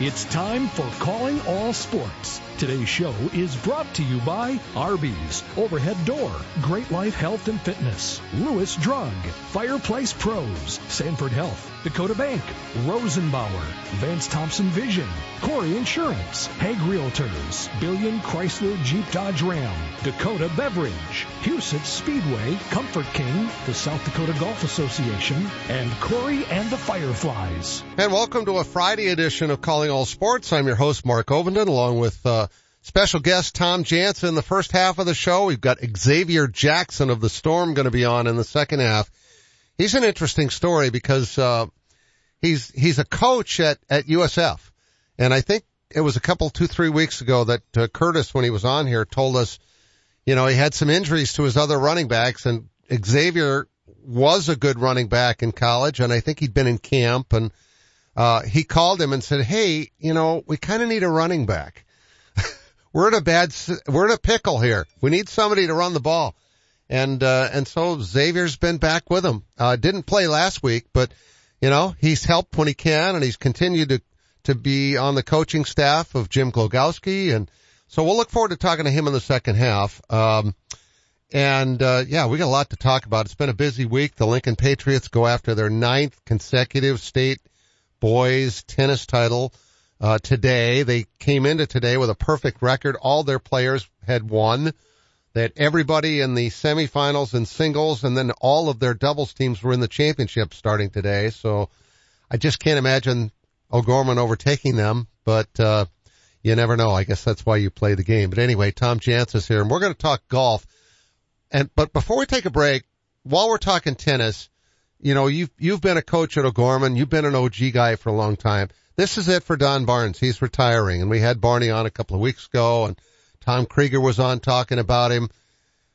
It's time for Calling All Sports. Today's show is brought to you by Arby's, Overhead Door, Great Life Health and Fitness, Lewis Drug, Fireplace Pros, Sanford Health, Dakota Bank, Rosenbauer, Vance Thompson Vision, Corey Insurance, Hegg Realtors, Billion Chrysler Jeep Dodge Ram, Dakota Beverage, Huset Speedway, Comfort King, the South Dakota Golf Association, and Corey and the Fireflies. And welcome to a Friday edition of Calling All Sports. I'm your host, Mark Ovenden, along with uh, special guest Tom Jansa. The first half of the show, we've got Xavier Jackson of the Storm going to be on in the second half. He's an interesting story because uh, he's he's a coach at at USF, and I think it was a couple two three weeks ago that uh, Curtis, when he was on here, told us, you know, he had some injuries to his other running backs, and Xavier was a good running back in college, and I think he'd been in camp, and uh, he called him and said, "Hey, you know, we kind of need a running back. we're in a bad, we're in a pickle here. We need somebody to run the ball." And, uh, and so Xavier's been back with him. Uh, didn't play last week, but, you know, he's helped when he can and he's continued to, to be on the coaching staff of Jim Glogowski. And so we'll look forward to talking to him in the second half. Um, and, uh, yeah, we got a lot to talk about. It's been a busy week. The Lincoln Patriots go after their ninth consecutive state boys tennis title, uh, today. They came into today with a perfect record. All their players had won that everybody in the semifinals and singles and then all of their doubles teams were in the championship starting today. So I just can't imagine O'Gorman overtaking them, but, uh, you never know. I guess that's why you play the game. But anyway, Tom Jansa's here and we're going to talk golf. And, but before we take a break, while we're talking tennis, you know, you've, you've been a coach at O'Gorman. You've been an OG guy for a long time. This is it for Don Barnes. He's retiring and we had Barney on a couple of weeks ago and Tom Krieger was on talking about him.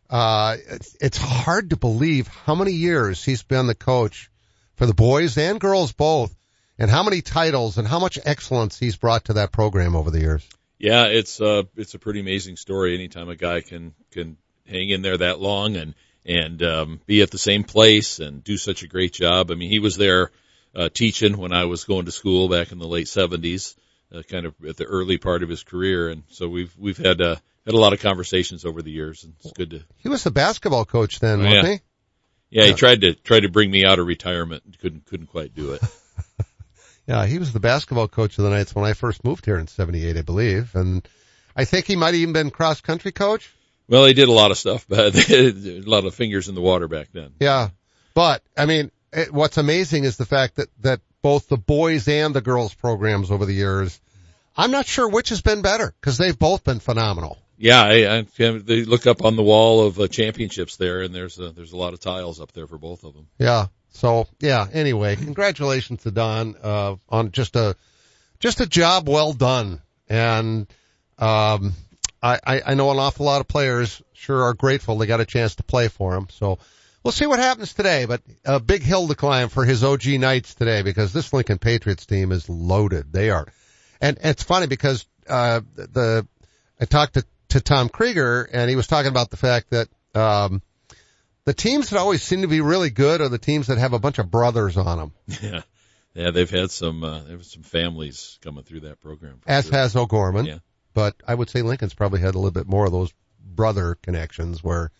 Uh, it's, hard to believe how many years he's been the coach for the boys and girls both and how many titles and how much excellence he's brought to that program over the years. Yeah, it's uh it's a pretty amazing story anytime a guy can can hang in there that long and and um be at the same place and do such a great job. I mean, he was there uh teaching when I was going to school back in the late 70s uh, kind of at the early part of his career, and so we've we've had uh, had a lot of conversations over the years, and it's good to. He was the basketball coach then, oh, wasn't yeah. he? Yeah, he tried to tried to bring me out of retirement, couldn't couldn't quite do it. yeah, he was the basketball coach of the Knights when I first moved here in '78, I believe, and I think he might have even been cross country coach. Well, he did a lot of stuff, but a lot of fingers in the water back then. Yeah, but I mean, it, what's amazing is the fact that that both the boys and the girls programs over the years. I'm not sure which has been better because they've both been phenomenal. Yeah, I, I, they look up on the wall of uh, championships there, and there's a, there's a lot of tiles up there for both of them. Yeah. So yeah. Anyway, congratulations to Don uh, on just a just a job well done, and um, I, I I know an awful lot of players sure are grateful they got a chance to play for him. So we'll see what happens today, but a big hill to climb for his OG Knights today because this Lincoln Patriots team is loaded. They are, and it's funny because uh the I talked to to Tom Krieger and he was talking about the fact that um the teams that always seem to be really good are the teams that have a bunch of brothers on them. Yeah. Yeah, they've had some uh there some families coming through that program. As sure. has O'Gorman. Yeah. But I would say Lincoln's probably had a little bit more of those brother connections where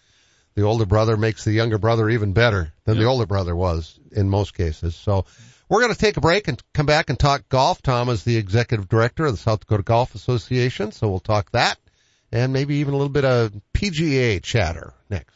the older brother makes the younger brother even better than Yeah. the older brother was in most cases. So we're going to take a break and come back and talk golf. Tom is the executive director of the South Dakota Golf Association, so we'll talk that and maybe even a little bit of PGA chatter next.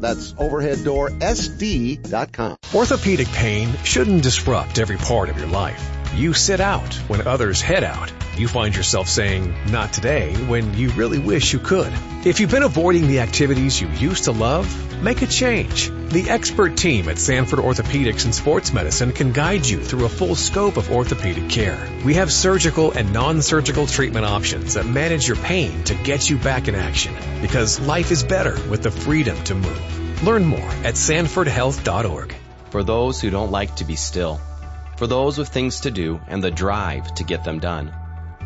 That's overheaddoorsd.com. Orthopedic pain shouldn't disrupt every part of your life. You sit out when others head out. You find yourself saying, not today, when you really wish you could. If you've been avoiding the activities you used to love, make a change. The expert team at Sanford Orthopedics and Sports Medicine can guide you through a full scope of orthopedic care. We have surgical and non-surgical treatment options that manage your pain to get you back in action because life is better with the freedom to move. Learn more at sanfordhealth.org. For those who don't like to be still, for those with things to do and the drive to get them done.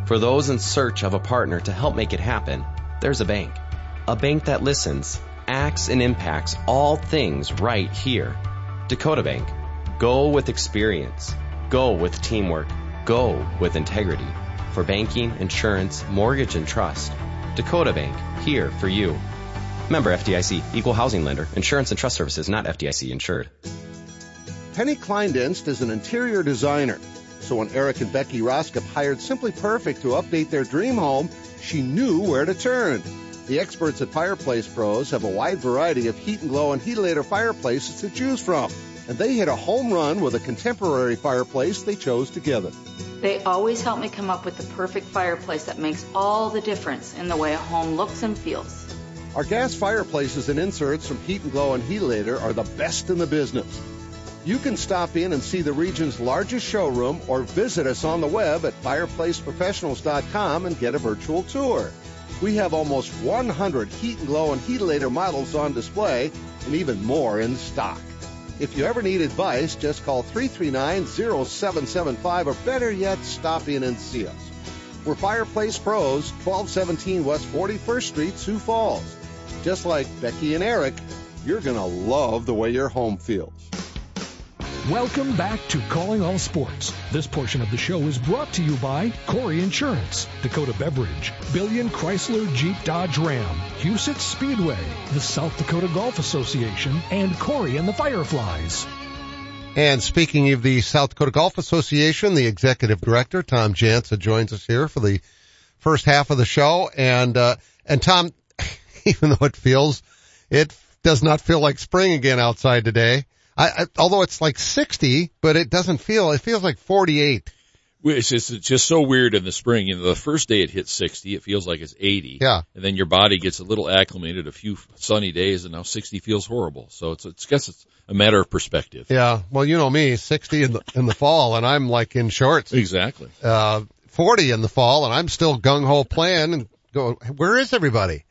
For those in search of a partner to help make it happen, there's a bank. A bank that listens, acts, and impacts all things right here. Dakota Bank. Go with experience. Go with teamwork. Go with integrity. For banking, insurance, mortgage, and trust. Dakota Bank. Here for you. Member FDIC. Equal housing lender. Insurance and trust services not FDIC insured. Penny Kleindienst is an interior designer. So when Eric and Becky Roskop hired Simply Perfect to update their dream home, she knew where to turn. The experts at Fireplace Pros have a wide variety of heat and glow and Heatilator fireplaces to choose from. And they hit a home run with a contemporary fireplace they chose together. They always help me come up with the perfect fireplace that makes all the difference in the way a home looks and feels. Our gas fireplaces and inserts from Heat and Glow and Heatilator are the best in the business. You can stop in and see the region's largest showroom or visit us on the web at fireplaceprofessionals.com and get a virtual tour. We have almost 100 Heat and Glow and Heatilator models on display and even more in stock. If you ever need advice, just call 339-0775 or better yet, stop in and see us. We're Fireplace Pros, 1217 West 41st Street, Sioux Falls. Just like Becky and Eric, you're going to love the way your home feels. Welcome back to Calling All Sports. This portion of the show is brought to you by Corey Insurance, Dakota Beverage, Billion Chrysler Jeep Dodge Ram, Huset Speedway, the South Dakota Golf Association, and Corey and the Fireflies. And speaking of the South Dakota Golf Association, the executive director, Tom Jansa, joins us here for the first half of the show. And, uh, and Tom, even though it feels, it does not feel like spring again outside today. I, I, although it's like 60, but it doesn't feel, it feels like 48. It's just, it's just so weird in the spring. You know, the first day it hits 60, it feels like it's 80. Yeah. And then your body gets a little acclimated, a few sunny days, and now 60 feels horrible. So it's, it's, I guess it's a matter of perspective. Yeah. Well, you know me, 60 in the, in the fall and I'm like in shorts. Exactly. Uh, 40 in the fall and I'm still gung ho playing and go, where is everybody?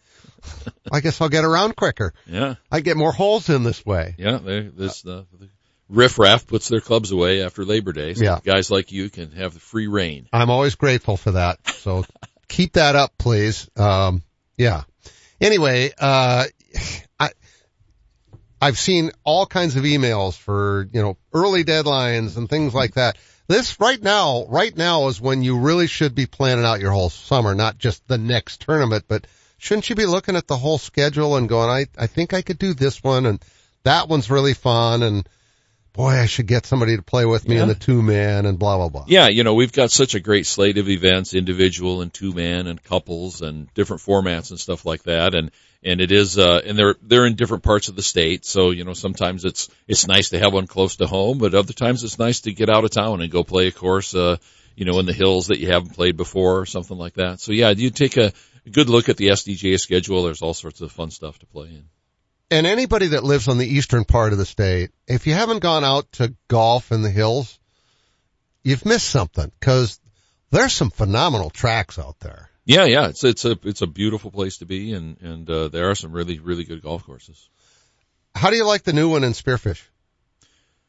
I guess I'll get around quicker. Yeah. I get more holes in this way. Yeah. They, this, the, the riffraff puts their clubs away after Labor Day. So Yeah. guys like you can have the free reign. I'm always grateful for that. So keep that up, please. Um, yeah. Anyway, uh, I, I've seen all kinds of emails for, you know, early deadlines and things like that. This right now, right now is when you really should be planning out your whole summer, not just the next tournament, but shouldn't you be looking at the whole schedule and going, I, I think I could do this one and that one's really fun and boy, I should get somebody to play with me in the two man and blah, blah, blah. Yeah, you know, we've got such a great slate of events, individual and two man and couples and different formats and stuff like that. And, and it is, uh, and they're, they're in different parts of the state. So, you know, sometimes it's, it's nice to have one close to home, but other times it's nice to get out of town and go play a course, uh, you know, in the hills that you haven't played before or something like that. So yeah, you take a good look at the SDGA schedule. There's all sorts of fun stuff to play in. and anybody that lives on the eastern part of the state, if you haven't gone out to golf in the hills, you've missed something because there's some phenomenal tracks out there. Yeah, yeah, it's, it's a, it's a beautiful place to be and, and, uh, there are some really, really good golf courses. How do you like the new one in Spearfish?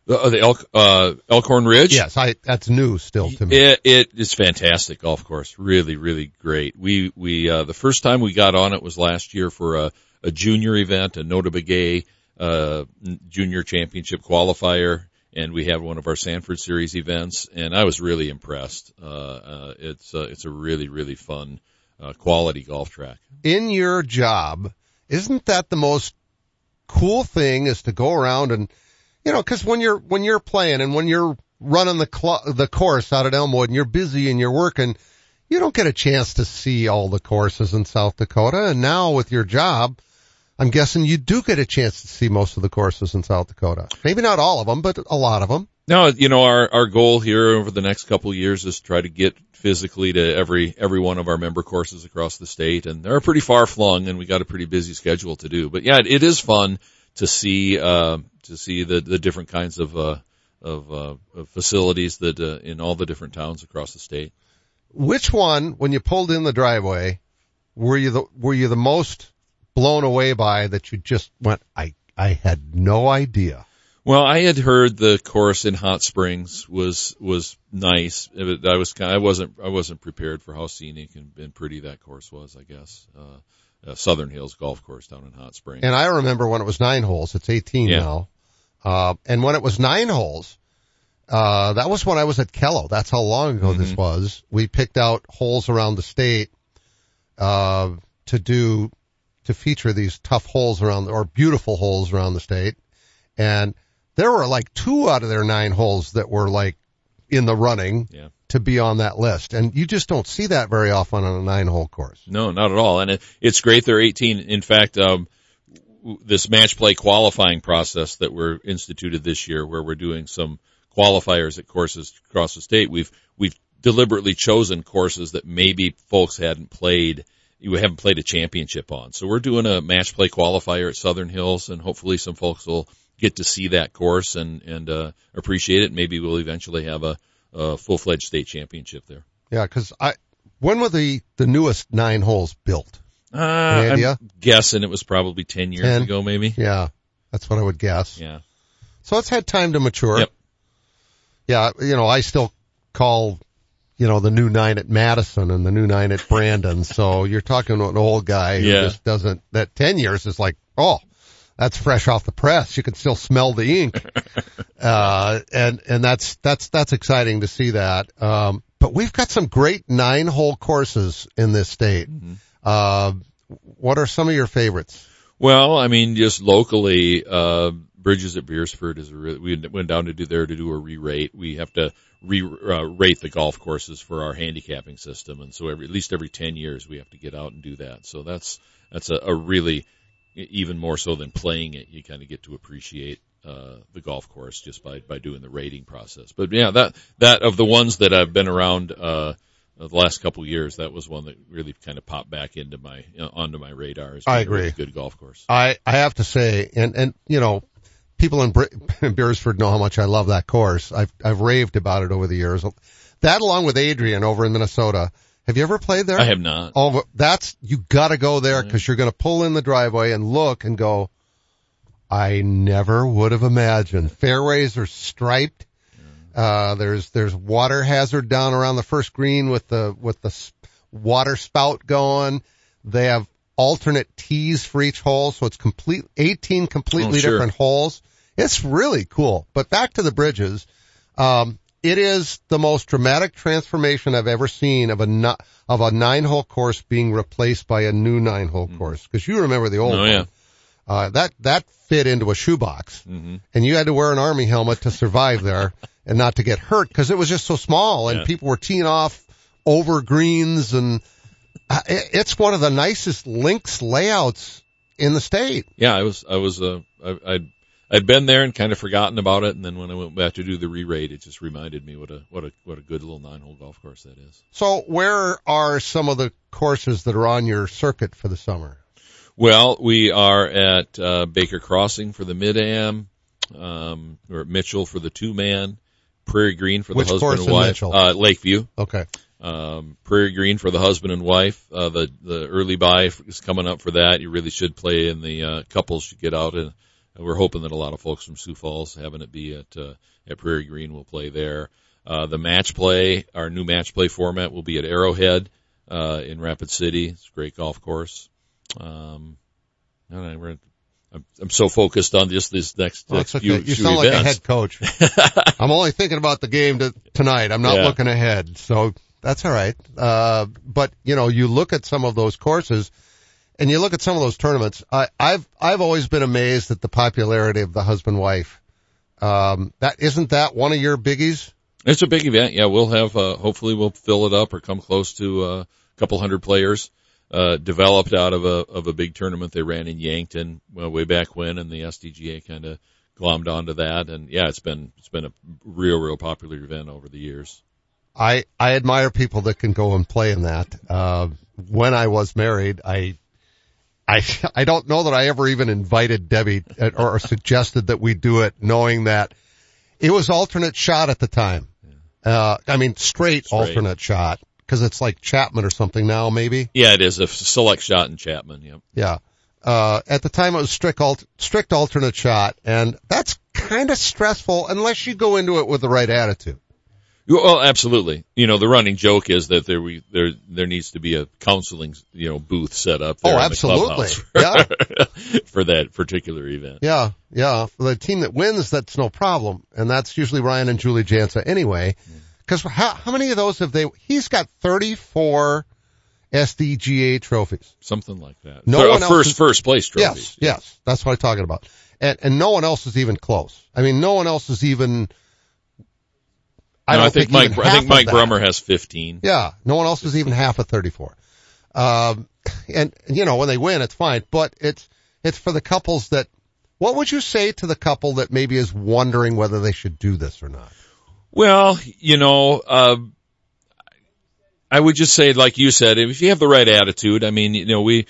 The, uh, the Elk, uh, Elkhorn Ridge? Yes, I, that's new still to me. It, it is fantastic golf course. Really, really great. We, we, uh, the first time we got on it was last year for a, a junior event, a Nota Begay, uh, junior championship qualifier. and we had one of our Sanford Series events, and I was really impressed. Uh, uh, it's uh, it's a really really fun, uh, quality golf track. In your job, isn't that the most cool thing? Is to go around and you know, because when you're when you're playing and when you're running the cl- the course out at Elmwood and you're busy and you're working, you don't get a chance to see all the courses in South Dakota. And now with your job, I'm guessing you do get a chance to see most of the courses in South Dakota. Maybe not all of them, but a lot of them. No, you know, our, our goal here over the next couple of years is to try to get physically to every, every one of our member courses across the state. And they're pretty far flung and we got a pretty busy schedule to do. But yeah, it, it is fun to see, uh, to see the, the different kinds of, uh, of, uh, of facilities that, uh, in all the different towns across the state. Which one, when you pulled in the driveway, were you the, were you the most blown away by that you just went, I, I had no idea? Well, I had heard the course in Hot Springs was was nice. I was kind, I wasn't I wasn't prepared for how scenic and, and pretty that course was. I guess uh, uh, Southern Hills Golf Course down in Hot Springs. And I remember when it was nine holes. It's eighteen Yeah. now. Uh, and when it was nine holes, uh, that was when I was at KELO. That's how long ago this Mhm. was. We picked out holes around the state, uh, to do, to feature these tough holes around, or beautiful holes around the state. And there were like two out of their nine holes that were like in the running Yeah. to be on that list. And you just don't see that very often on a nine hole course. No, not at all. And it, it's great they're 18. In fact, um, this match play qualifying process that we're instituted this year where we're doing some qualifiers at courses across the state, we've, we've deliberately chosen courses that maybe folks hadn't played, you haven't played a championship on. So we're doing a match play qualifier at Southern Hills and hopefully some folks will get to see that course and, and, uh, appreciate it. Maybe we'll eventually have a, a full-fledged state championship there. Yeah, cause I, when were the, the newest nine holes built? Uh? I'm guessing it was probably 10 years 10? ago, maybe. Yeah, that's what I would guess. Yeah. So it's had time to mature. Yep. Yeah, you know, I still call, you know, the new nine at Madison and the new nine at Brandon. so you're talking to an old guy who Yeah. just doesn't, that 10 years is like, oh, that's fresh off the press. You can still smell the ink. uh, and, and that's, that's, that's exciting to see that. Um, but we've got some great nine hole courses in this state. Uh, what are some of your favorites? Well, I mean, just locally, uh, Bridges at Beresford is a really, we went down to do there to do a re-rate. We have to re-rate the golf courses for our handicapping system. And so every, at least every 10 years we have to get out and do that. So that's, that's a, a really, even more so than playing it, you kind of get to appreciate, uh, the golf course just by, by doing the rating process. But yeah, that, that of the ones that I've been around, uh, the last couple of years, that was one that really kind of popped back into my, uh, onto my radar. as I being a really agree. Good golf course. I, I have to say, and, and, you know, people in, Br- in Beresford know how much I love that course. I've, I've raved about it over the years. That along with Adrian over in Minnesota. Have you ever played there? I have not. Oh, that's, you gotta go there because you're gonna pull in the driveway and look and go, I never would have imagined. Fairways are striped. Uh, there's, there's water hazard down around the first green with the, with the water spout going. They have alternate tees for each hole. So it's complete, 18 completely Oh, sure. different holes. It's really cool. But back to the bridges. Um, it is the most dramatic transformation I've ever seen of a of a nine hole course being replaced by a new nine hole course. Cause you remember the old Oh, one. yeah. Uh, that, that fit into a shoebox hmm and you had to wear an army helmet to survive there and not to get hurt because it was just so small and Yeah. people were teeing off over greens and uh, it- it's one of the nicest links layouts in the state. Yeah, I was, I was, uh, I, I'd, I'd been there and kind of forgotten about it. And then when I went back to do the re-rate, it just reminded me what a, what a, what a good little nine hole golf course that is. So where are some of the courses that are on your circuit for the summer? Well, we are at, uh, Baker Crossing for the mid-am, um, we're Mitchell for the two-man, Prairie Green for the Which husband and wife, uh, Lakeview. Okay. um, Prairie Green for the husband and wife. Uh, the the early buy is coming up for that. You really should play and the uh, couples should get out and we're hoping that a lot of folks from Sioux Falls having it be at uh, at Prairie Green will play there. Uh, the match play, our new match play format will be at Arrowhead uh, in Rapid City. It's a great golf course. Um, I don't know, we're, I'm, I'm so focused on just this next, Well, next it's few, okay. You few sound like a head coach. I'm only thinking about the game to, tonight. I'm not Yeah. looking ahead. So that's all right. Uh, but you know, you look at some of those courses and you look at some of those tournaments. I, I've, I've always been amazed at the popularity of the husband wife. Um, that isn't that one of your biggies? It's a big event. Yeah, we'll have, uh, hopefully we'll fill it up or come close to uh, a couple hundred players, uh, developed out of a, of a big tournament they ran in Yankton well, way back when and the SDGA kind of glommed onto that. And yeah, it's been, it's been a real, real popular event over the years. I, I admire people that can go and play in that. Uh, when I was married, I, I, I don't know that I ever even invited Debbie uh, or suggested that we do it knowing that it was alternate shot at the time. Uh, I mean, straight, Straight. alternate shot because it's like Chapman or something now, maybe. Yeah, it is a select shot in Chapman. Yep. Yeah. Uh, at the time it was strict, alt- strict alternate shot and that's kind of stressful unless you go into it with the right attitude. Well, absolutely. You know, the running joke is that there we there there needs to be a counseling you know booth set up. There Oh, absolutely. clubhouse for that particular event. Yeah, yeah. For the team that wins, that's no problem. And that's usually Ryan and Julie Jansa anyway. Cause how, how many of those have they, he's got 34 SDGA trophies. Something like that. No one a else first is- first place trophy. Yes, yes. That's what I'm talking about. And, and no one else is even close. I mean, no one else is even, I No, don't I think, think, Mike. I think Mike. Brummer has fifteen. Yeah, no one else is even half of 34. Um, and you know, when they win, it's fine, but it's, it's for the couples that, what would you say to the couple that maybe is wondering whether they should do this or not? Well, you know, uh, I would just say, like you said, if you have the right attitude, I mean, you know, we,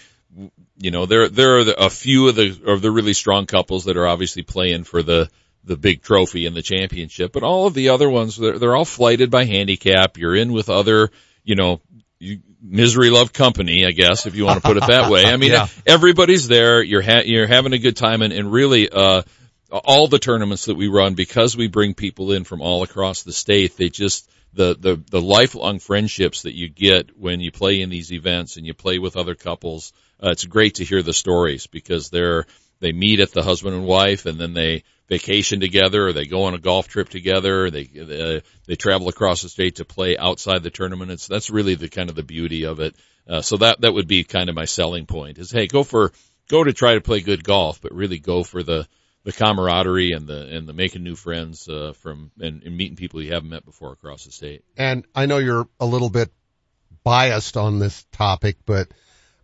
you know, there, there are a few of the, of the really strong couples that are obviously playing for the, the big trophy and the championship, but all of the other ones, they're, they're all flighted by handicap. You're in with other, you know, you, misery love company, I guess, if you want to put it that way. I mean, Yeah. everybody's there. You're ha- you're having a good time, and, and really, uh, all the tournaments that we run because we bring people in from all across the state. They just the the the lifelong friendships that you get when you play in these events and you play with other couples. Uh, it's great to hear the stories because they're they meet at the husband and wife, and then they vacation together, or they go on a golf trip together. They uh, they travel across the state to play outside the tournament. It's that's really the kind of the beauty of it. Uh, so that that would be kind of my selling point is hey, go for go to try to play good golf, but really go for the the camaraderie and the and the making new friends uh, from and, and meeting people you haven't met before across the state. and I know you're a little bit biased on this topic, but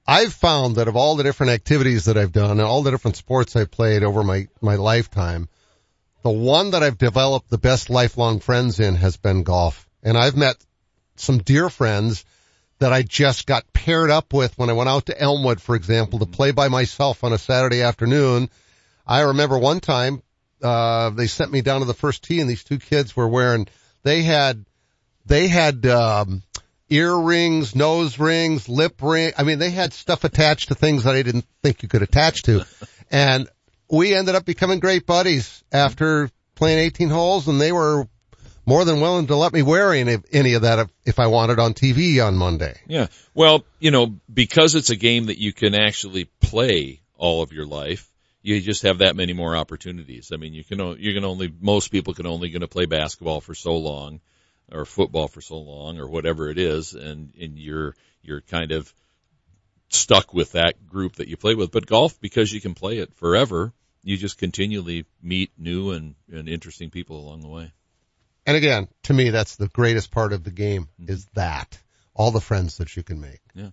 I've found that of all the different activities that I've done and all the different sports I've played over my, my lifetime, the one that I've developed the best lifelong friends in has been golf. And I've met some dear friends that I just got paired up with when I went out to Elmwood, for example, to play by myself on a Saturday afternoon. I remember one time, uh, they sent me down to the first tee and these two kids were wearing, they had, they had, um, earrings, nose rings, lip ring. I mean, they had stuff attached to things that I didn't think you could attach to. And we ended up becoming great buddies after playing 18 holes and they were more than willing to let me wear any, any of that if, if I wanted on TV on Monday. Yeah. Well, you know, because it's a game that you can actually play all of your life, you just have that many more opportunities. I mean, you can you can only most people can only going to play basketball for so long, or football for so long, or whatever it is, and and you're you're kind of stuck with that group that you play with. But golf, because you can play it forever, you just continually meet new and, and interesting people along the way. And again, to me, that's the greatest part of the game mm-hmm. is that all the friends that you can make. Yeah.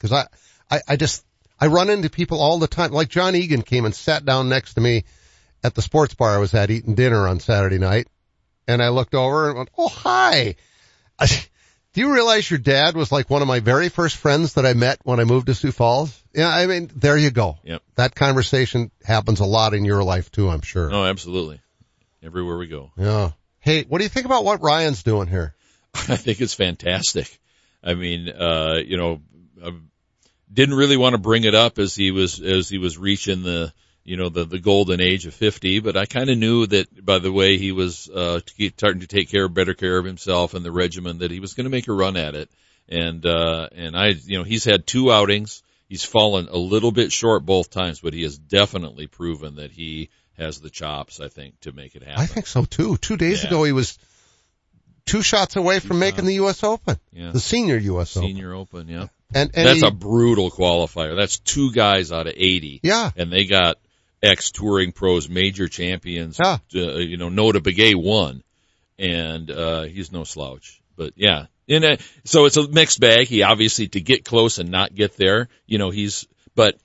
Cause I, I, I just, I run into people all the time. Like John Egan came and sat down next to me at the sports bar I was at eating dinner on Saturday night. And I looked over and went, Oh, hi. I, do you realize your dad was like one of my very first friends that I met when I moved to Sioux Falls? Yeah. I mean, there you go. Yep. That conversation happens a lot in your life too, I'm sure. Oh, absolutely. Everywhere we go. Yeah. Hey, what do you think about what Ryan's doing here? I think it's fantastic. I mean, uh, you know, I didn't really want to bring it up as he was, as he was reaching the, you know, the, the golden age of 50, but I kind of knew that by the way he was, uh, starting to take care, better care of himself and the regimen that he was going to make a run at it. And, uh, and I, you know, he's had two outings. he's fallen a little bit short both times, but he has definitely proven that he has the chops, I think, to make it happen. I think so too. Two days Yeah. ago, he was two shots away from Two making the U.S. Open, Yeah. the senior U.S. Open. Senior Open, yeah. And, and That's he- a brutal qualifier. That's two guys out of 80. Yeah. And they got ex touring pros, major champions. Yeah. Uh, you know, Nota Begay won. And, uh, he's no slouch. But yeah. And, uh, so it's a mixed bag. He obviously, to get close and not get there, you know, he's, but,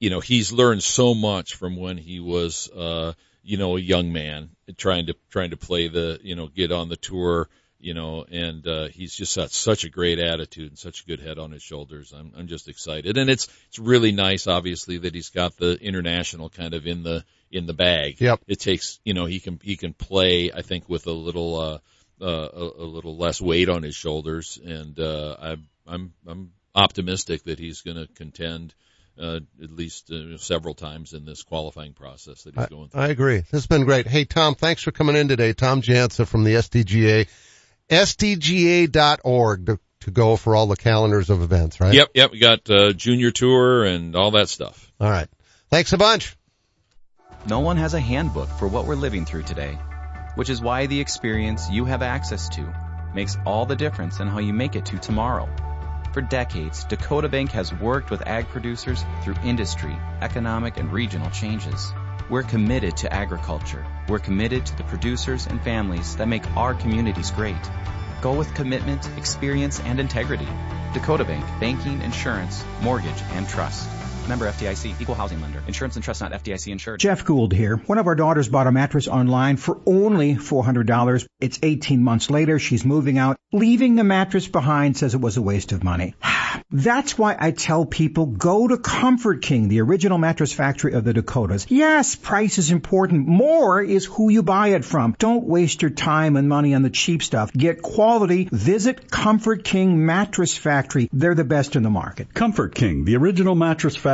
you know, he's learned so much from when he was, uh, you know, a young man trying to, trying to play the, you know, get on the tour, you know, and, uh, he's just got such a great attitude and such a good head on his shoulders. I'm, I'm just excited. And it's, it's really nice, obviously, that he's got the international kind of in the, in the bag. Yep. It takes, you know, he can, he can play, I think, with a little, uh, uh, a, a little less weight on his shoulders. And, uh, I'm, I'm, I'm optimistic that he's going to contend, uh, at least uh, several times in this qualifying process that he's going through. I agree. This has been great. Hey, Tom, thanks for coming in today. Tom Jansa from the SDGA, SDGA.org to, to go for all the calendars of events, right? Yep, yep. We got, uh, junior tour and all that stuff. All right. Thanks a bunch. No one has a handbook for what we're living through today, which is why the experience you have access to makes all the difference in how you make it to tomorrow. For decades, Dakota Bank has worked with ag producers through industry, economic, and regional changes. We're committed to agriculture. We're committed to the producers and families that make our communities great. Go with commitment, experience, and integrity. Dakota Bank, banking, insurance, mortgage, and trust. Member FDIC, equal housing lender. Insurance and trust not FDIC insured. Jeff Gould here. One of our daughters bought a mattress online for only $400. It's 18 months later. She's moving out. Leaving the mattress behind says it was a waste of money. That's why I tell people go to Comfort King, the original mattress factory of the Dakotas. Yes, price is important. More is who you buy it from. Don't waste your time and money on the cheap stuff. Get quality. Visit Comfort King Mattress Factory. They're the best in the market. Comfort King, the original mattress factory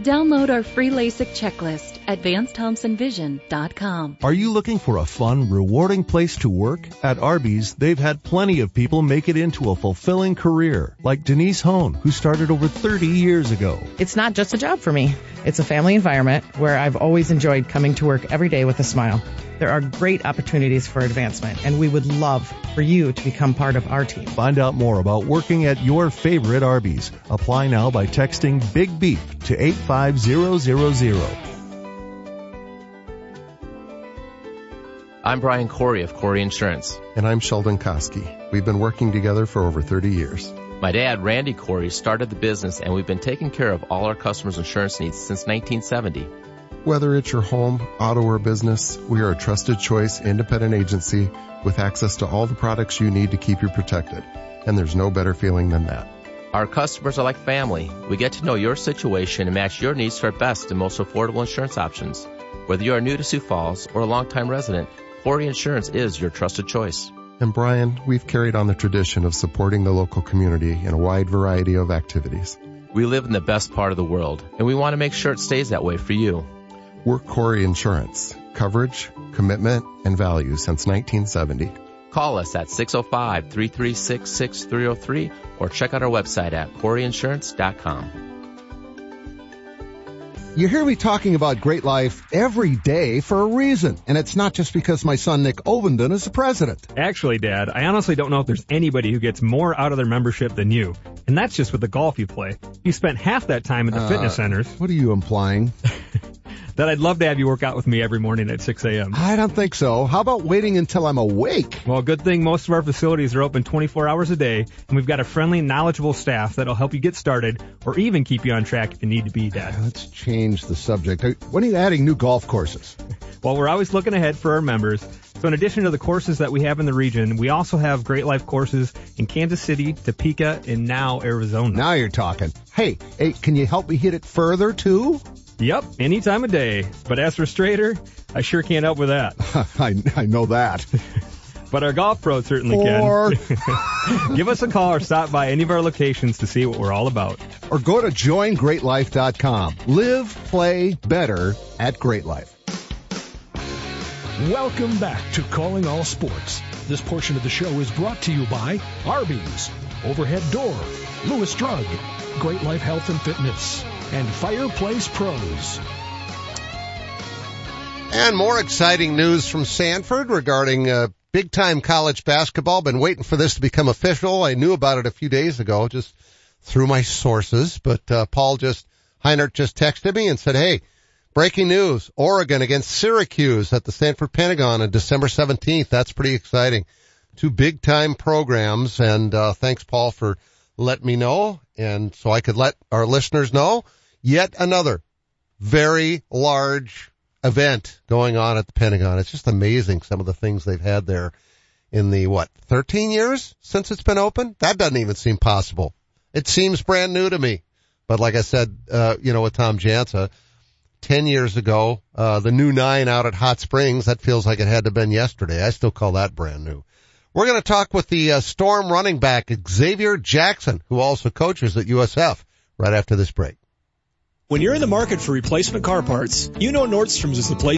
Download our free LASIK checklist at VanceThompsonVision.com. Are you looking for a fun, rewarding place to work? At Arby's, they've had plenty of people make it into a fulfilling career, like Denise Hone, who started over 30 years ago. It's not just a job for me. It's a family environment where I've always enjoyed coming to work every day with a smile. There are great opportunities for advancement, and we would love for you to become part of our team. Find out more about working at your favorite Arby's. Apply now by texting Big Beef to 85000. I'm Brian Corey of Corey Insurance. And I'm Sheldon Koski. We've been working together for over 30 years. My dad, Randy Corey, started the business and we've been taking care of all our customers' insurance needs since 1970. Whether it's your home, auto, or business, we are a trusted choice independent agency with access to all the products you need to keep you protected. And there's no better feeling than that. Our customers are like family. We get to know your situation and match your needs to our best and most affordable insurance options. Whether you are new to Sioux Falls or a longtime resident, Corey Insurance is your trusted choice. And Brian, we've carried on the tradition of supporting the local community in a wide variety of activities. We live in the best part of the world, and we want to make sure it stays that way for you. We're Corey Insurance. Coverage, commitment, and value since 1970. Call us at 605-336-6303 or check out our website at coreyinsurance.com. You hear me talking about great life every day for a reason, and it's not just because my son Nick Ovenden is the president. Actually, Dad, I honestly don't know if there's anybody who gets more out of their membership than you. And that's just with the golf you play. You spent half that time in the Uh, fitness centers. What are you implying? that I'd love to have you work out with me every morning at 6 a.m. I don't think so. How about waiting until I'm awake? Well, good thing most of our facilities are open 24 hours a day, and we've got a friendly, knowledgeable staff that'll help you get started or even keep you on track if you need to be, Dad. Let's change the subject. When are you adding new golf courses? Well, we're always looking ahead for our members. So in addition to the courses that we have in the region, we also have Great Life courses in Kansas City, Topeka, and now Arizona. Now you're talking. Hey, hey, can you help me hit it further too? Yep, any time of day. But as for straighter, I sure can't help with that. I, I know that. but our golf pro certainly or... can. Give us a call or stop by any of our locations to see what we're all about. Or go to joingreatlife.com. Live, play better at Great Life. Welcome back to Calling All Sports. This portion of the show is brought to you by Arby's, Overhead Door, Lewis Drug, Great Life Health and Fitness, and Fireplace Pros. And more exciting news from Sanford regarding uh, big time college basketball. Been waiting for this to become official. I knew about it a few days ago, just through my sources. But uh, Paul just Heinert just texted me and said, "Hey, breaking news: Oregon against Syracuse at the Sanford Pentagon on December 17th. That's pretty exciting. Two big time programs, and uh, thanks, Paul, for letting me know, and so I could let our listeners know. Yet another very large event going on at the Pentagon. It's just amazing some of the things they've had there in the what 13 years since it's been open. That doesn't even seem possible. It seems brand new to me. But like I said, uh, you know, with Tom Jansa, 10 years ago, uh, the new nine out at Hot Springs, that feels like it had to have been yesterday. I still call that brand new. We're going to talk with the uh, Storm running back, Xavier Jackson, who also coaches at USF, right after this break. When you're in the market for replacement car parts, you know Nordstrom's is the place